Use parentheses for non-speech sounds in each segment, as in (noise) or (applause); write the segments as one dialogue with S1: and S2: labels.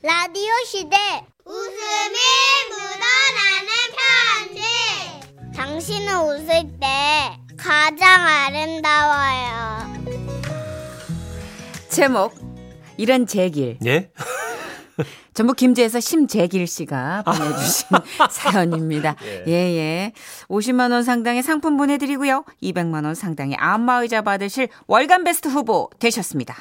S1: 라디오 시대 웃음이 묻어나는 편지 당신은 웃을 때 가장 아름다워요
S2: 제목 이런 제길
S3: 예?
S2: 전북 김제에서 심재길 씨가 보내주신 (laughs) 사연입니다.
S3: 예.
S2: 예, 예. 50만 원 상당의 상품 보내드리고요. 200만 원 상당의 안마의자 받으실 월간 베스트 후보 되셨습니다.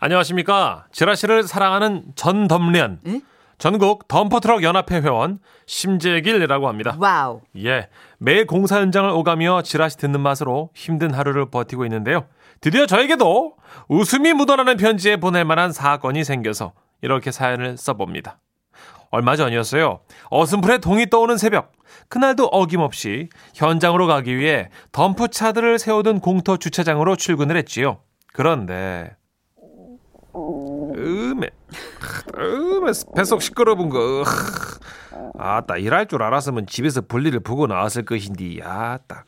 S3: 안녕하십니까. 지라시를 사랑하는 전덤련.
S2: 예?
S3: 전국 덤프트럭 연합회 회원 심재길이라고 합니다.
S2: 와우.
S3: 예. 매일 공사 현장을 오가며 지라시 듣는 맛으로 힘든 하루를 버티고 있는데요. 드디어 저에게도 웃음이 묻어나는 편지에 보낼 만한 사건이 생겨서 이렇게 사연을 써봅니다. 얼마 전이었어요. 어슴푸레 동이 떠오는 새벽. 그날도 어김없이 현장으로 가기 위해 덤프차들을 세우던 공터 주차장으로 출근을 했지요. 그런데 음에 음에 뱃속 시끄러운 거 아따 일할 줄 알았으면 집에서 볼일을 보고 나왔을 것인디 아따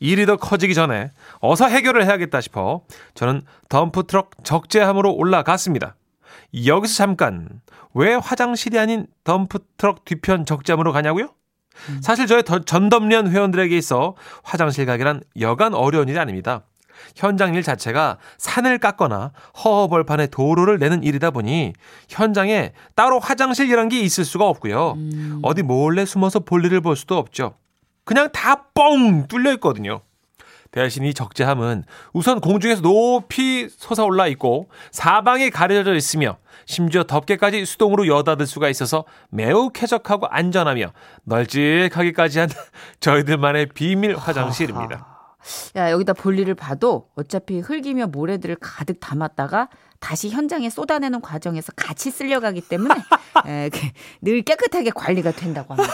S3: 일이 더 커지기 전에 어서 해결을 해야겠다 싶어 저는 덤프트럭 적재함으로 올라갔습니다. 여기서 잠깐 왜 화장실이 아닌 덤프트럭 뒤편 적재함으로 가냐고요? 사실 저의 더- 전덤련 회원들에게 있어 화장실 가기란 여간 어려운 일이 아닙니다. 현장 일 자체가 산을 깎거나 허허벌판에 도로를 내는 일이다 보니 현장에 따로 화장실이란 게 있을 수가 없고요. 어디 몰래 숨어서 볼 일을 볼 수도 없죠. 그냥 다 뻥 뚫려 있거든요. 대신 이 적재함은 우선 공중에서 높이 솟아올라 있고 사방에 가려져 있으며 심지어 덮개까지 수동으로 여닫을 수가 있어서 매우 쾌적하고 안전하며 널찍하기까지 한 (laughs) 저희들만의 비밀 화장실입니다.
S2: 야, 여기다 볼일을 봐도 어차피 흙이며 모래들을 가득 담았다가 다시 현장에 쏟아내는 과정에서 같이 쓸려가기 때문에 (laughs) 에, 그, 늘 깨끗하게 관리가 된다고 합니다.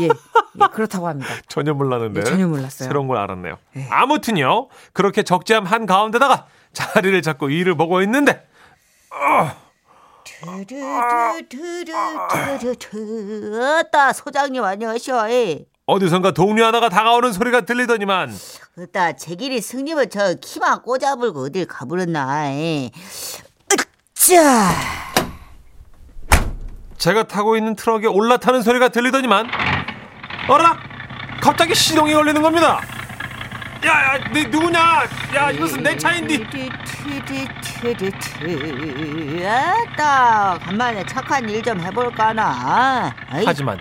S2: 예, 예 그렇다고 합니다.
S3: 전혀 몰랐는데
S2: 네, 전혀 몰랐어요.
S3: 새로운 걸 알았네요. 아무튼요 그렇게 적재함 한 가운데다가 자리를 잡고 일을 보고 있는데
S4: 어따 소장님 안녕하셔. 예.
S3: 어디선가 동료 하나가 다가오는 소리가 들리더니만
S4: 어따 제길이 승님은 저 키만 꽂아불고 어딜 가버렸나. 예. 으쌰.
S3: 제가 타고 있는 트럭에 올라타는 소리가 들리더니만 어라 갑자기 시동이 걸리는 겁니다. 야야 네 누구냐? 야 이것은 내 차인데.
S4: 아따 간만에 착한 일 좀 해볼까나.
S3: 하지만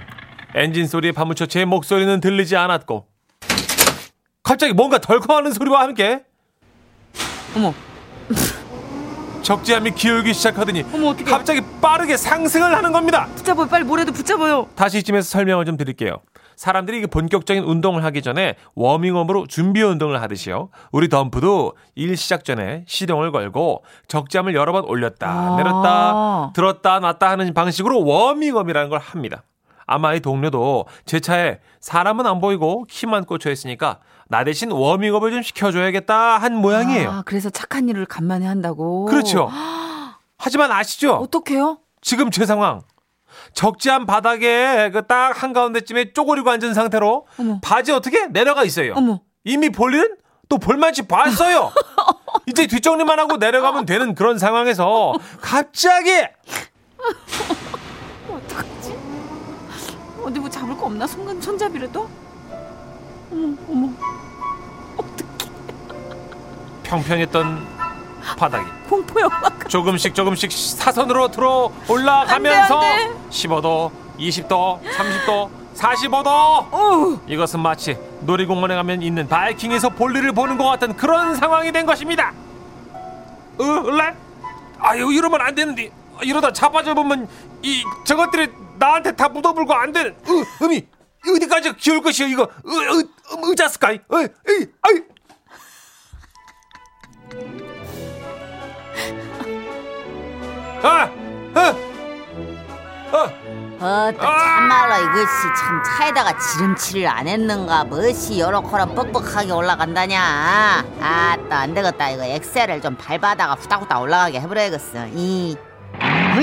S3: 엔진 소리에 파묻혀 제 목소리는 들리지 않았고 갑자기 뭔가 덜컹하는 소리와 함께
S2: 어머,
S3: 적재함이 기울기 시작하더니
S2: 어머, 어떡해.
S3: 갑자기 빠르게 상승을 하는 겁니다.
S2: 붙잡아요. 빨리 모래도 붙잡아요.
S3: 다시 이쯤에서 설명을 좀 드릴게요. 사람들이 이게 본격적인 운동을 하기 전에 워밍업으로 준비 운동을 하듯이요. 우리 덤프도 일 시작 전에 시동을 걸고 적잠을 여러 번 올렸다
S2: 아.
S3: 내렸다 들었다 놨다 하는 방식으로 워밍업이라는 걸 합니다. 아마 이 동료도 제 차에 사람은 안 보이고 키만 꽂혀 있으니까 나 대신 워밍업을 좀 시켜줘야겠다 한 모양이에요.
S2: 아, 그래서 착한 일을 간만에 한다고.
S3: 그렇죠. 하지만 아시죠?
S2: 어떡해요?
S3: 지금 제 상황. 적지한 바닥에 그 딱 한가운데쯤에 쪼그리고 앉은 상태로
S2: 어머.
S3: 바지 어떻게 내려가 있어요.
S2: 어머.
S3: 이미 볼 일은 또 볼만치 봤어요. (laughs) 이제 뒷정리만 하고 내려가면 되는 그런 상황에서 갑자기? (laughs)
S2: 어디 뭐 잡을 거 없나? 손간 손잡이라도? 어머, 어머.
S3: 평평했던 바닥이
S2: 공포 영화.
S3: 조금씩 조금씩 사선으로 들어 올라가면서
S2: 안 돼, 안 돼.
S3: 15도, 20도, 30도, 45도.
S2: 어.
S3: 이것은 마치 놀이공원에 가면 있는 바이킹에서 볼일을 보는 것 같은 그런 상황이 된 것입니다. 으, 을래? 아유, 이러면 안 되는데. 이러다 자빠져 보면 이 저것들이 나한테 다 묻어불고 안 되는. 으, 음이 어디까지 기울 것이요 이거. 으, 으, 음, 의자스카이. 으, 으, 아이. 아, 아, 아.
S4: 어따 참말로 이것이 참 차에다가 지름칠을 안 했는가 멋이 여러 코람 뻑뻑하게 올라간다냐 아따 안 되겠다 이거 엑셀을 좀 밟아다가 후딱후딱 올라가게 해버려야겠어 이 아,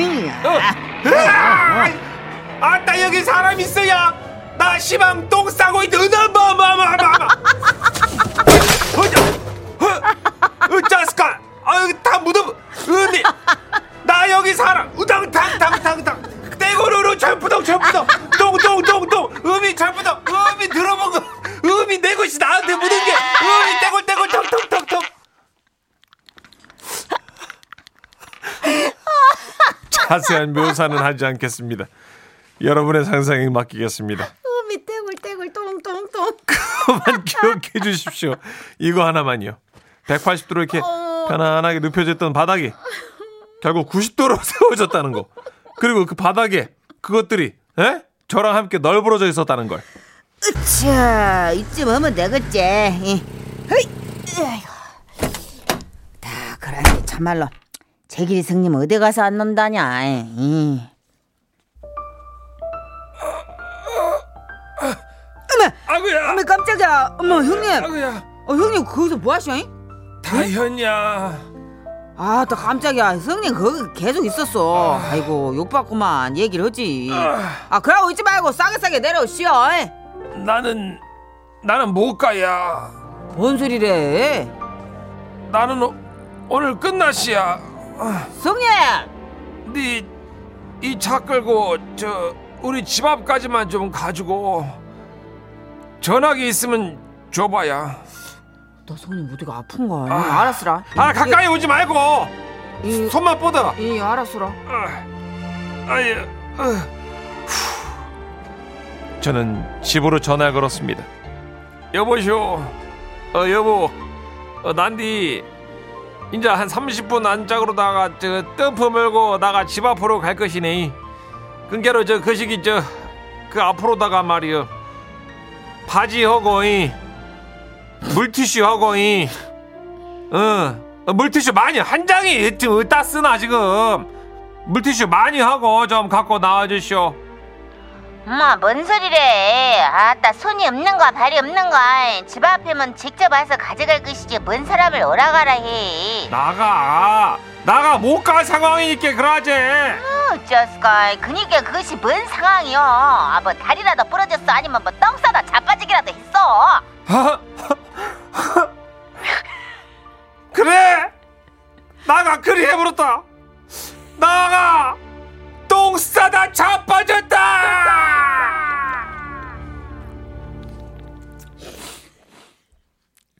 S3: 으아! 아따 여기 사람 있어야 나 시방 똥 싸고 있는 어마마마마마 어쩌 어쩌스까 아유 다 묻어 언니 나나 여기 살아. 우당탕탕탕탕. 떼고루루 철푸덕 철푸덕. 똥똥똥똥. 음이 철푸덕. 음이 들어본 거. 음이 내 것이 나한테 묻은 게. 음이 떼굴떼굴 턱턱턱턱. 자세한 묘사는 하지 않겠습니다. 여러분의 상상에 맡기겠습니다.
S2: 음이 떼굴떼굴 똥똥똥.
S3: 그만 (laughs) 기억해 주십시오. 이거 하나만요. 180도로 이렇게 편안하게 눕혀져 있던 바닥이 결국 90도로 (laughs) 세워졌다는 거. 그리고 그 바닥에 그것들이 에? 저랑 함께 널브러져 있었다는 걸.
S4: 자, 이쯤 하면 되겠지. 이. 헤이. 다 그러니 참말로 제길이 승님 어디 가서 안 논다냐. 이.
S3: 아구야.
S4: 어머 깜짝이야. 어머 형님.
S3: 아구야.
S4: 어 형님 거기서 뭐 하시오?
S3: 다현야.
S4: 아, 또 깜짝이야. 형님 거기 계속 있었어. 아이고 욕받구만 얘기를 하지. 아 그러고 있지 말고 싸게 싸게 내려오시오.
S3: 나는 나는 못 가야.
S4: 뭔 소리래?
S3: 나는 오, 오늘 끝났시야.
S4: 성님.
S3: 네이 차 끌고 저 우리 집 앞까지만 좀 가지고 전화기 있으면 줘봐야.
S4: 너 손이 어디가 아픈 거야? 알았으라.
S3: 아 가까이 오지 말고
S4: 이,
S3: 손만 뻗어.
S4: 이 알았으라.
S3: 아, 아예. 저는 집으로 전화 걸었습니다. 여보시오. 어 여보. 어 난디 이제 한 30분 안짝으로다가 저 덤프 몰고 나가 집 앞으로 갈 것이네. 근게로 저그 시기 저 그 앞으로다가 말이여 바지하고 이 물티슈하고 이 어, 어, 물티슈 많이 한 장이 지금 어디다 쓰나 지금 물티슈 많이 하고 좀 갖고 나와주시오.
S5: 엄마 뭔 소리래. 아따 손이 없는 거야 발이 없는 거야 집 앞이면 직접 와서 가져갈 것이지 뭔 사람을 오라가라 해.
S3: 나가. 나가 못 갈 상황이니까 그러지.
S5: 어쩌스까 그니까 그것이 뭔 상황이여. 아 뭐 다리라도 부러졌어? 아니면 뭐 똥 싸다 자빠지기라도 했어? (laughs)
S3: 그래. 나가. 그리 해버렸다. 나가. 똥 싸다 자빠졌다.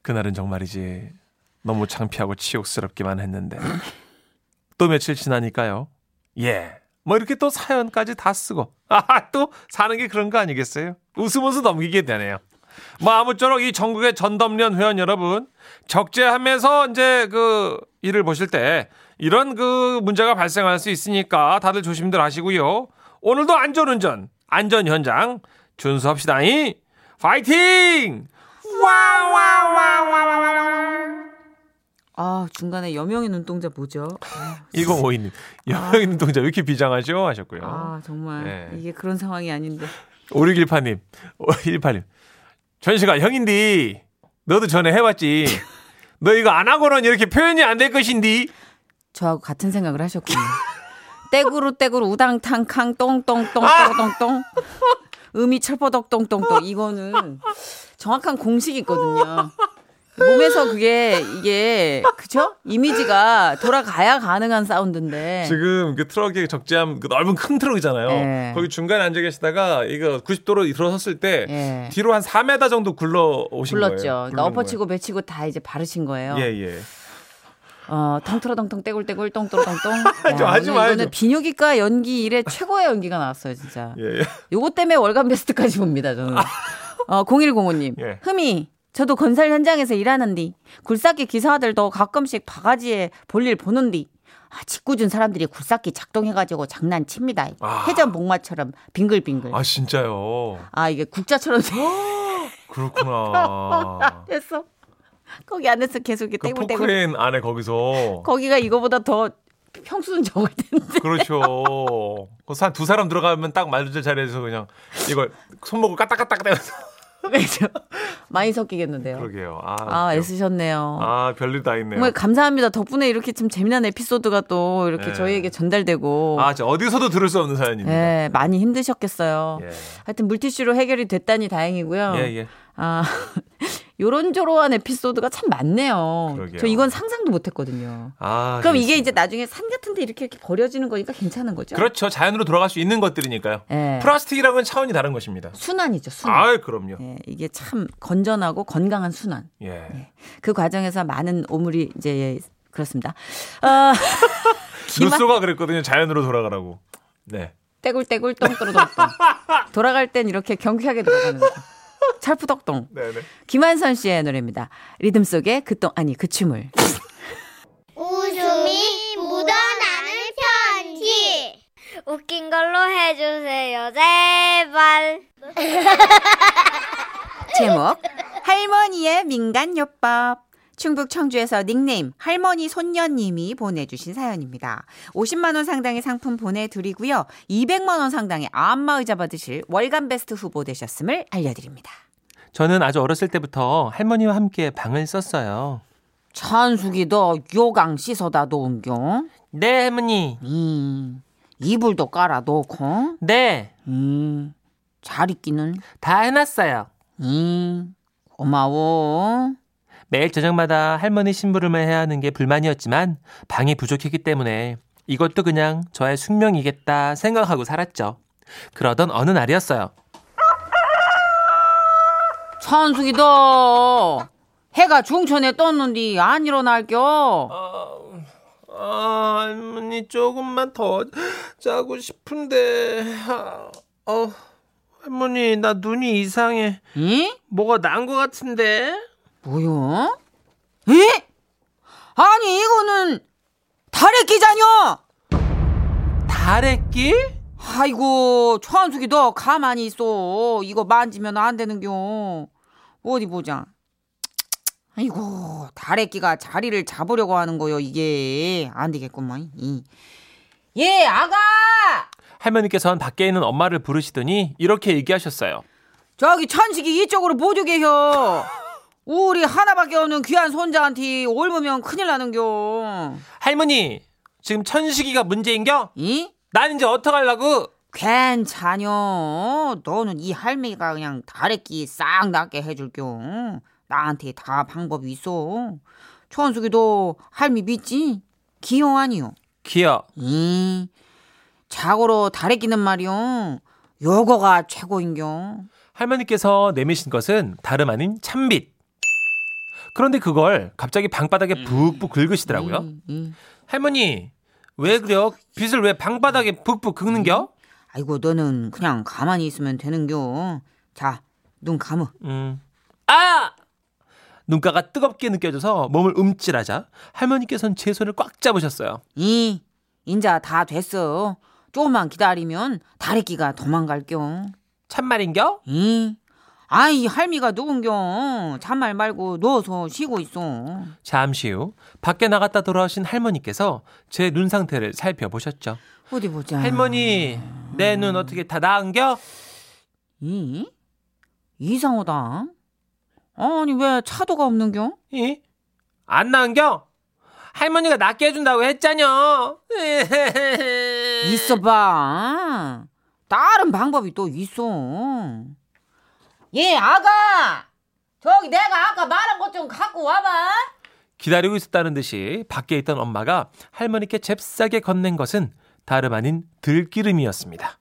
S3: 그날은 정말이지 너무 창피하고 치욕스럽기만 했는데 또 며칠 지나니까요. 예. 뭐 이렇게 또 사연까지 다 쓰고 아 또 사는 게 그런 거 아니겠어요? 웃으면서 넘기게 되네요. 뭐 아무쪼록 이 전국의 전담련 회원 여러분 적재하면서 이제 그 일을 보실 때 이런 그 문제가 발생할 수 있으니까 다들 조심들 하시고요. 오늘도 안전운전 안전 현장 준수합시다이 파이팅!
S2: 중간에 여명의 눈동자 뭐죠?
S3: 1052님 여명이 눈동자 왜 이렇게 비장하죠? 하셨고요.
S2: 아 정말
S3: 네.
S2: 이게 그런 상황이 아닌데.
S3: 5618님 5618님 전시가 형인디 너도 전에 해봤지. 너 이거 안 하고는 이렇게 표현이 안 될 것인디.
S2: 저하고 같은 생각을 하셨군요. 떼구루 떼구루 우당탕 캉 똥똥똥
S3: 아!
S2: 똥똥똥 음이 철퍼덕 똥똥똥 이거는 정확한 공식이 있거든요. 몸에서 그게 이게 그쵸? 이미지가 돌아가야 가능한 사운드인데
S3: 지금 그 트럭의 적재함 그 넓은 큰 트럭이잖아요.
S2: 네.
S3: 거기 중간에 앉아 계시다가 이거 90도로 들어섰을 때
S2: 예.
S3: 뒤로 한 4m 정도 굴러 오신 거예요.
S2: 불렀죠.
S3: 굴러온
S2: 엎어치고 배치고 다 이제 바르신 거예요.
S3: 거예요. 예, 예.
S2: 어, 텅트러덩텅 떼굴떼굴 똥똥똥똥. (laughs)
S3: 좀 하지 마요,
S2: 이거는
S3: 좀.
S2: 비뇨기과 연기 일에 최고의 연기가 나왔어요, 진짜.
S3: 예, 예.
S2: 요거 때문에 월간 베스트까지 봅니다, 저는. (laughs) 어, 0105님.
S3: 예.
S2: 흠이, 저도 건설 현장에서 일하는디, 굴삭기 기사들도 가끔씩 바가지에 볼일 보는디, 아, 짓궂은 사람들이 굴삭기 작동해가지고 장난칩니다.
S3: 아.
S2: 해전 목마처럼 빙글빙글.
S3: 아 진짜요.
S2: 아, 이게 국자처럼 (gasps)
S3: 그렇구나. (laughs)
S2: 됐어. 거기 안에서 계속 이렇게
S3: 그
S2: 떼굴떼굴.
S3: 포크레인 안에 거기서
S2: 거기가 이거보다 더 평수는 적을 텐데.
S3: 그렇죠. 한 두 사람 들어가면 딱 맞을 자리에서 그냥 이걸 손목을 까딱까딱 떼면서
S2: 그죠? (laughs) 많이 섞이겠는데요.
S3: 그러게요. 아,
S2: 아. 애쓰셨네요.
S3: 아 별일 다 있네요.
S2: 정말 감사합니다. 덕분에 이렇게 좀 재미난 에피소드가 또 이렇게
S3: 네.
S2: 저희에게 전달되고.
S3: 아, 어디서도 들을 수 없는 사연입니다.
S2: 예, 많이 힘드셨겠어요.
S3: 예.
S2: 하여튼 물티슈로 해결이 됐다니 다행이고요.
S3: 예, 예.
S2: 아, (laughs) 요런저런한 에피소드가 참 많네요.
S3: 그러게요.
S2: 저 이건 상상도 못 했거든요.
S3: 아,
S2: 그럼 이게
S3: 그렇습니다.
S2: 이제 나중에 산 같은데 이렇게, 이렇게 버려지는 거니까 괜찮은 거죠?
S3: 그렇죠. 자연으로 돌아갈 수 있는 것들이니까요.
S2: 예.
S3: 플라스틱이랑은 차원이 다른 것입니다.
S2: 순환이죠, 순환.
S3: 아, 그럼요.
S2: 예, 이게 참 건전하고 건강한 순환.
S3: 예.
S2: 그 과정에서 많은 오물이 이제 예, 그렇습니다. (laughs) 어, 기만
S3: 루소가 그랬거든요. 자연으로 돌아가라고. 네.
S2: 떼굴떼굴 똥똥똥똥. 돌아갈 땐 이렇게 경쾌하게 돌아가는 거죠. (laughs) 찰푸덕동.
S3: 네, 네.
S2: 김한선 씨의 노래입니다. 리듬 속에 그 똥 아니 그 춤을.
S1: 웃음이 묻어나는 편지. 웃긴 걸로 해주세요, 제발.
S2: 제목 할머니의 민간요법 충북 청주에서 닉네임 할머니 손녀님이 보내주신 사연입니다. 50만 원 상당의 상품 보내드리고요. 200만 원 상당의 안마의자 받으실 월간 베스트 후보 되셨음을 알려드립니다.
S3: 저는 아주 어렸을 때부터 할머니와 함께 방을 썼어요.
S2: 찬숙이 너 요강 씻어다 놓은겨?
S3: 네, 할머니.
S2: 음, 이불도 깔아 놓고
S3: 네.
S2: 음, 잘 있기는
S3: 다 해놨어요.
S2: 음, 고마워.
S3: 매일 저녁마다 할머니 심부름을 해야 하는 게 불만이었지만 방이 부족했기 때문에 이것도 그냥 저의 숙명이겠다 생각하고 살았죠. 그러던 어느 날이었어요.
S2: 찬숙이 너 해가 중천에 떴는데 안 일어날겨?
S3: 아, 할머니 조금만 더 자고 싶은데. 어, 할머니 나 눈이 이상해.
S2: 응?
S3: 뭐가 난 것 같은데?
S2: 뭐야? 에? 아니 이거는 끼자녀.
S3: 다래끼?
S2: 아이고 찬숙이 너 가만히 있어. 이거 만지면 안 되는겨. 어디 보자. 아이고 달의 끼가 자리를 잡으려고 하는 거요 이게 안 되겠구만. 이. 예 아가
S3: 할머니께서는 밖에 있는 엄마를 부르시더니 이렇게 얘기하셨어요.
S2: 저기 천식이 이쪽으로 계셔. 우리 하나밖에 없는 귀한 손자한테 옮으면 큰일 나는겨.
S3: 할머니, 지금 천식이가 문제인겨?
S2: 이?
S3: 난 이제 어떡하려고?
S2: 괜찮여. 너는 이 할매가 그냥 다래끼 싹 낫게 해줄겨. 나한테 다 방법이 있어. 천숙이도 할미 믿지? 기용 아니요.
S3: 기어.
S2: 이 자고로 다래끼는 말이요. 요거가 최고인겨.
S3: 할머니께서 내미신 것은 다름 아닌 참빗. 그런데 그걸 갑자기 방바닥에 푹푹 긁으시더라고요.
S2: 이, 이.
S3: 할머니, 왜 그래요? 빗을 왜 방바닥에 푹푹 긁는겨?
S2: 아이고 너는 그냥 가만히 있으면 되는겨. 자, 눈 감어.
S3: 음. 아! 눈가가 뜨겁게 느껴져서 몸을 움찔하자 할머니께서는 제 손을 꽉 잡으셨어요.
S2: 이 인자 다 됐어. 조금만 기다리면 다래끼가 도망갈겨.
S3: 참말인겨?
S2: 이 아이 할미가 누군겨. 잔말 말고 누워서 쉬고 있어.
S3: 잠시 후 밖에 나갔다 돌아오신 할머니께서 제 눈 상태를 살펴보셨죠.
S2: 어디 보자.
S3: 할머니, 내 눈 어떻게 다 나은겨?
S2: 이 이상하다. 아니 왜 차도가 없는겨?
S3: 이? 안 나은겨? 할머니가 낫게 해준다고 했잖여. (laughs)
S2: 있어봐. 다른 방법이 또 있어. 예 아가. 저기 내가 아까 말한 것 좀 갖고 와봐.
S3: 기다리고 있었다는 듯이 밖에 있던 엄마가 할머니께 잽싸게 건넨 것은 다름 아닌 들기름이었습니다.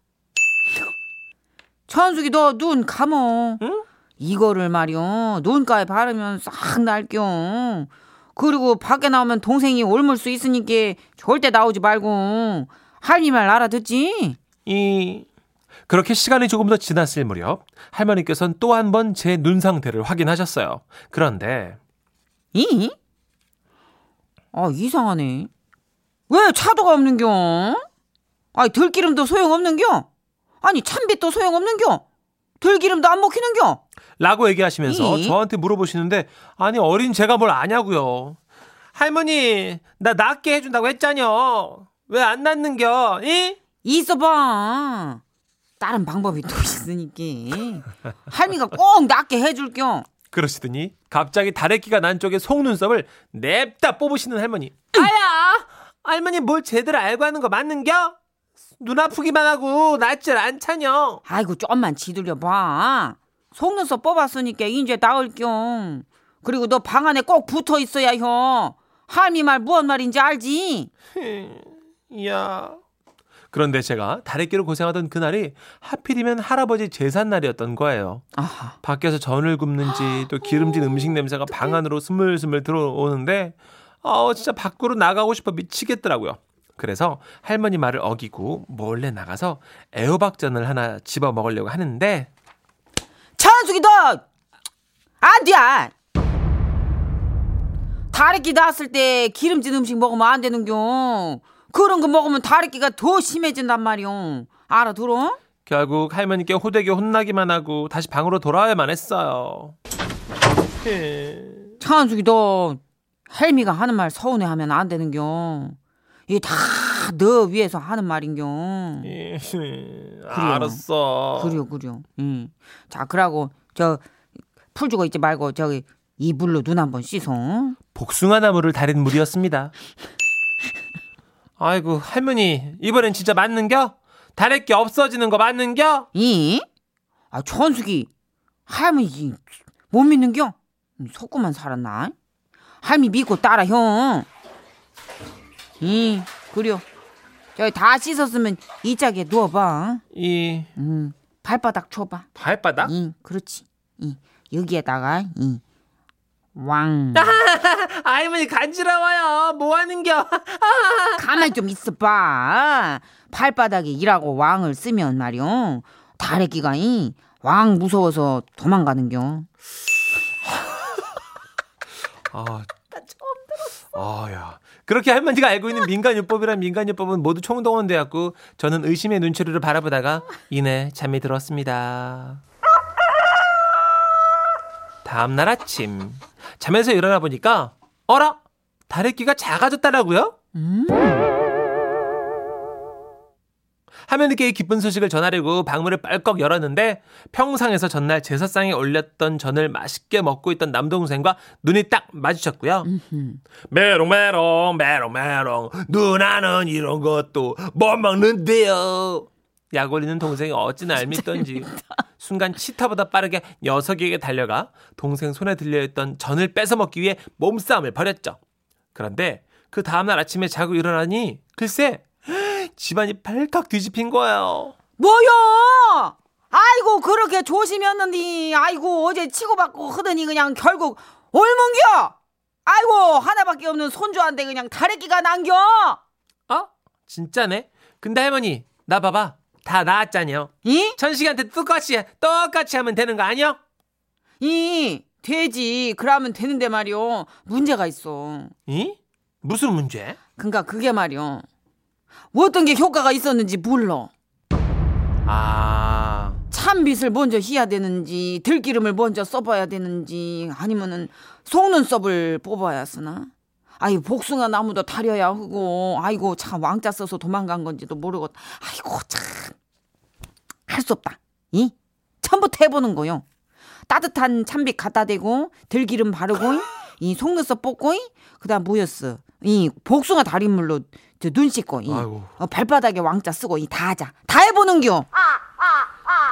S2: 천숙이 너 눈 감어.
S3: 응?
S2: 이거를 말이요. 눈가에 바르면 싹 날겨. 그리고 밖에 나오면 동생이 옮을 수 있으니까 절대 나오지 말고 할미 말 알아듣지?
S3: 이 그렇게 시간이 조금 더 지났을 무렵 할머니께서는 또 한 번 제 눈 상태를 확인하셨어요. 그런데
S2: 이? 아 이상하네. 왜 차도가 없는겨? 아니 들기름도 소용없는겨? 아니 참빗도 소용없는겨? 들기름도 안 먹히는겨?
S3: 라고 얘기하시면서
S2: 이?
S3: 저한테 물어보시는데 아니 어린 제가 뭘 아냐고요. 할머니 나 낫게 해준다고 했잖여. 왜 안 낫는겨? 이?
S2: 있어봐. 다른 방법이 또 있으니까 할미가 꼭 낫게 해줄 겨.
S3: 그러시더니 갑자기 다래끼가 난 쪽에 속눈썹을 냅다 뽑으시는 할머니. 아야! 할머니 뭘 제대로 알고 하는 거 맞는겨? 눈 아프기만 하고 낫질 않잖여.
S2: 아이고 좀만 지들려 봐. 속눈썹 뽑았으니까 이제 나을 겸. 그리고 너 방 안에 꼭 붙어 있어야 형. 할미 말 무언 말인지 알지?
S3: 야. 그런데 제가 다래끼로 고생하던 그날이 하필이면 할아버지 제삿날이었던 거예요.
S2: 아하.
S3: 밖에서 전을 굽는지 또 기름진 음식 냄새가 방 안으로 스물스물 들어오는데 아 진짜 밖으로 나가고 싶어 미치겠더라고요. 그래서 할머니 말을 어기고 몰래 나가서 애호박전을 하나 집어 먹으려고 하는데
S2: 찬숙이 너! 안 돼! 다래끼 낳았을 때 기름진 음식 먹으면 안 되는겨. 그런 거 먹으면 다래끼가 더 심해진단 말이오. 알아들어?
S3: 결국 할머니께 호되게 혼나기만 하고 다시 방으로 돌아와야만 했어요. 예.
S2: 찬숙이 너 헬미가 하는 말 서운해하면 안 되는겨. 이게 다 너 위해서 하는 말인겨.
S3: 예. 알았어.
S2: 그려 그려. 응. 자 그러고 저 풀 주고 있지 말고 저기 이불로 눈 한번 씻어.
S3: 복숭아 나무를 다린 물이었습니다. (laughs) 아이고 할머니 이번엔 진짜 맞는겨? 다래끼 없어지는 거 맞는겨?
S2: 이? 아 천숙이 할머니 못 믿는겨? 속고만 살았나? 할미 믿고 따라 형. 이 그려. 저기 다 씻었으면 이 짝에 누워봐.
S3: 이
S2: 음 발바닥 쳐봐.
S3: 발바닥?
S2: 이 그렇지. 이 여기에다가 이 왕. (laughs)
S3: 할머니 간지러워요. 뭐 하는겨? (laughs)
S2: 가만 좀 있어봐. 발바닥에 일하고 왕을 쓰면 말이오. 다래끼가 이 왕 무서워서 도망가는겨. (laughs)
S3: 아, 나 처음 들었어. 아야. 그렇게 할머니가 알고 있는 민간요법이란 민간요법은 모두 총동원되었고 저는 의심의 눈초리를 바라보다가 이내 잠이 들었습니다. 다음 날 아침 잠에서 일어나 보니까 어라 다래끼가 작아졌다라고요? 하면님께 이 기쁜 소식을 전하려고 방문을 빨꺽 열었는데 평상에서 전날 제사상에 올렸던 전을 맛있게 먹고 있던 남동생과 눈이 딱 마주쳤고요. 메롱메롱 메롱메롱 누나는 이런 것도 못 먹는데요. 약 올리는 동생이 어찌나 (laughs) 알밉던지 순간 치타보다 빠르게 녀석에게 달려가 동생 손에 들려있던 전을 뺏어 먹기 위해 몸싸움을 벌였죠. 그런데 그 다음날 아침에 자고 일어나니 글쎄 집안이 발칵 뒤집힌 거예요.
S2: 뭐요? 아이고 그렇게 조심했는데 아이고 어제 치고받고 하더니 그냥 결국 얼문겨? 아이고 하나밖에 없는 손주한테 그냥 다래끼가 난겨.
S3: 어? 진짜네? 근데 할머니 나 봐봐 다 나았잖여.
S2: 이?
S3: 천식이한테 똑같이 똑같이 하면 되는 거 아니야?
S2: 이 되지 그러면 되는데 말이오 문제가 있어.
S3: 이? 무슨 문제?
S2: 그니까 그게 말이오 어떤 게 효과가 있었는지 몰라.
S3: 아
S2: 참빗을 먼저 해야 되는지 들기름을 먼저 써봐야 되는지 아니면은 속눈썹을 뽑아야 쓰나? 아이 복숭아 나무도 다려야 하고 아이고 참 왕자 써서 도망간 건지도 모르고 아이고 참 할 수 없다. 이 처음부터 해보는 거요. 따뜻한 참빗 갖다 대고 들기름 바르고 이 속눈썹 뽑고 그다음 뭐였어? 이 복숭아 달인물로 저눈 씻고 이
S3: 아이고.
S2: 어, 발바닥에 왕자 쓰고 이 다 하자. 다 해보는겨.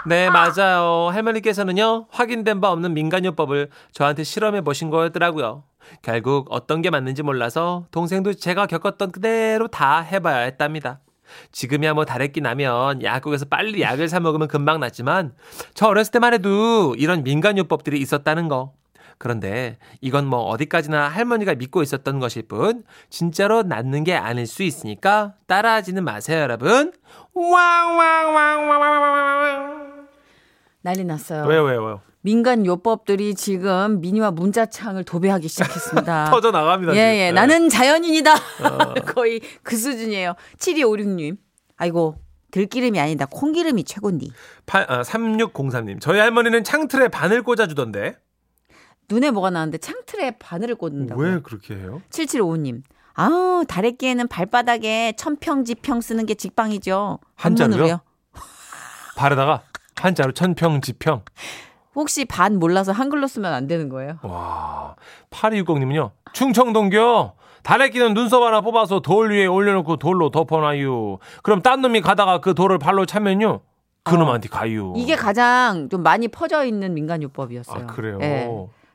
S3: 네, 맞아요. 할머니께서는요, 확인된 바 없는 민간요법을 저한테 실험해 보신 거였더라고요. 결국 어떤 게 맞는지 몰라서 동생도 제가 겪었던 그대로 다 해봐야 했답니다. 지금이야 뭐 다래끼 나면 약국에서 빨리 약을 사 먹으면 금방 낫지만 저 어렸을 때만 해도 이런 민간요법들이 있었다는 거. 그런데 이건 뭐 어디까지나 할머니가 믿고 있었던 것일 뿐 진짜로 낫는 게 아닐 수 있으니까 따라하지는 마세요, 여러분. 왕왕왕왕왕왕왕.
S2: 난리 났어요.
S3: 왜요, 왜요, 왜요?
S2: 민간 요법들이 지금 미니와 문자창을 도배하기 시작했습니다. (laughs)
S3: 터져 나갑니다.
S2: 예. 예.
S3: 네.
S2: 나는 자연인이다. (laughs) 거의 그 수준이에요. 7256님. 아이고, 들기름이 아니다. 콩기름이 최곤디.
S3: 팔- 아, 3603님. 저희 할머니는 창틀에 바늘 꽂아주던데.
S2: 눈에 뭐가 나는데 창틀에 바늘을 꽂는다고.
S3: 왜 그렇게 해요?
S2: 7755님. 아우, 다래끼에는 발바닥에 천평지평 쓰는 게 직방이죠.
S3: 한자로요? 발에다가 한자로 천평 지평.
S2: 혹시 반 몰라서 한글로 쓰면 안 되는 거예요?
S3: 와. 8260님은요. 충청동교. 다래끼는 눈썹 하나 뽑아서 돌 위에 올려놓고 돌로 덮어놔요. 그럼 딴 놈이 가다가 그 돌을 발로 차면요. 그놈한테 가요.
S2: 이게 가장 좀 많이 퍼져 있는 민간요법이었어요.
S3: 아 그래요.
S2: 예.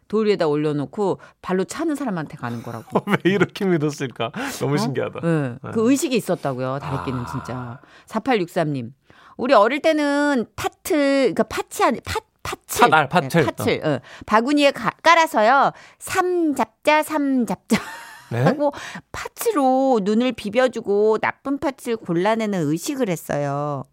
S2: 돌 위에다 올려놓고 발로 차는 사람한테 가는 거라고. (laughs)
S3: 왜 이렇게 믿었을까? 너무 신기하다.
S2: 예. 그 의식이 있었다고요. 다래끼는 진짜. 4863님. 우리 어릴 때는 파트, 그러니까 파치 아니 파 파칠.
S3: 팥알, 팥을.
S2: 네, 파칠. 어. 바구니에 가- 깔아서요. 삼 잡자, 삼 잡자
S3: 네? (laughs)
S2: 하고 팥으로 눈을 비벼주고 나쁜 팥을 골라내는 의식을 했어요.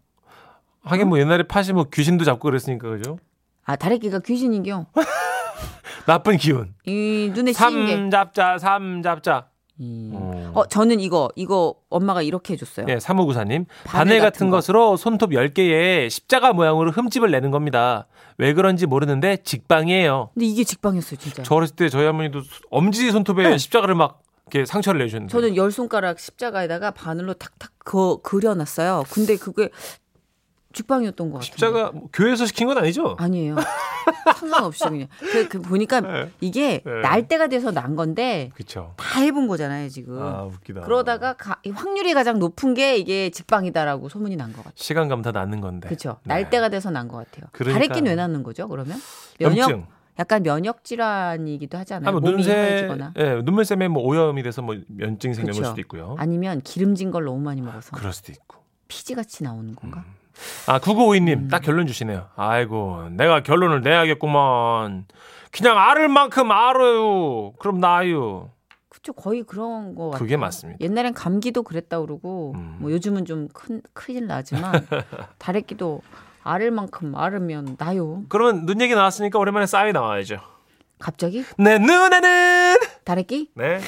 S3: 하긴 뭐 옛날에 팥이 뭐 귀신도 잡고 그랬으니까 그죠?
S2: 아, 다래끼가 귀신이겨. (laughs)
S3: 나쁜 기운.
S2: 이 눈에 씌인 게.
S3: 삼 잡자, 삼 잡자.
S2: 음.
S3: 어.
S2: 어, 저는 이거, 이거 엄마가 이렇게 해줬어요.
S3: 예, 사무구사님.
S2: 바늘
S3: 바늘
S2: 같은
S3: 같은
S2: 거.
S3: 것으로 손톱 10개에 십자가 모양으로 흠집을 내는 겁니다. 왜 그런지 모르는데 직방이에요.
S2: 근데 이게 직방이었어요, 진짜.
S3: 저 어렸을 때 저희 할머니도 엄지 손톱에 십자가를 막 이렇게 상처를 내주셨는데.
S2: 네. 저는 열 손가락 십자가에다가 바늘로 탁탁 그, 그려놨어요. 근데 그게 직방이었던 것 같아요.
S3: 십자가 뭐 교회에서 시킨 건 아니죠?
S2: 아니에요. 상관없이 그냥. 그, 그 보니까 (laughs)
S3: 네.
S2: 이게
S3: 네.
S2: 날 때가 돼서 난 건데
S3: 그쵸.
S2: 다 해본 거잖아요, 지금.
S3: 아, 웃기다.
S2: 그러다가 가- 이 확률이 가장 높은 게 이게 직방이다라고 소문이 난 것 같아요.
S3: 시간 가면 다 낫는 건데.
S2: 그렇죠.
S3: 네.
S2: 날 때가 돼서 난 것 같아요.
S3: 그러니까.
S2: 다래끼는 왜 낳는 거죠? 그러면 면역
S3: 염증.
S2: 약간 면역 질환이기도 하잖아요. 몸이
S3: 눈새, 예, 눈물샘에 뭐 오염이 돼서 뭐 면증
S2: 그쵸.
S3: 수도 있고요.
S2: 아니면 기름진 걸 너무 많이 먹어서
S3: 그럴 수도 있고.
S2: 피지 같이 나오는 건가?
S3: 아, 9952님,
S2: 음.
S3: 딱 결론 주시네요. 아이고, 내가 결론을 내야겠구만. 그냥 알을 만큼 알아요. 그럼 나요.
S2: 그쵸 거의 그런 거 같아요.
S3: 그게 맞습니다.
S2: 옛날엔 감기도 그랬다 그러고
S3: 음.
S2: 뭐 요즘은 좀 큰 큰일 나지만 (laughs) 다래끼도 알을 만큼 알으면 나요.
S3: 그러면 눈 얘기 나왔으니까 오랜만에 싸이 나와야죠.
S2: 갑자기
S3: 내 눈에는!
S2: 다래끼?
S3: 네.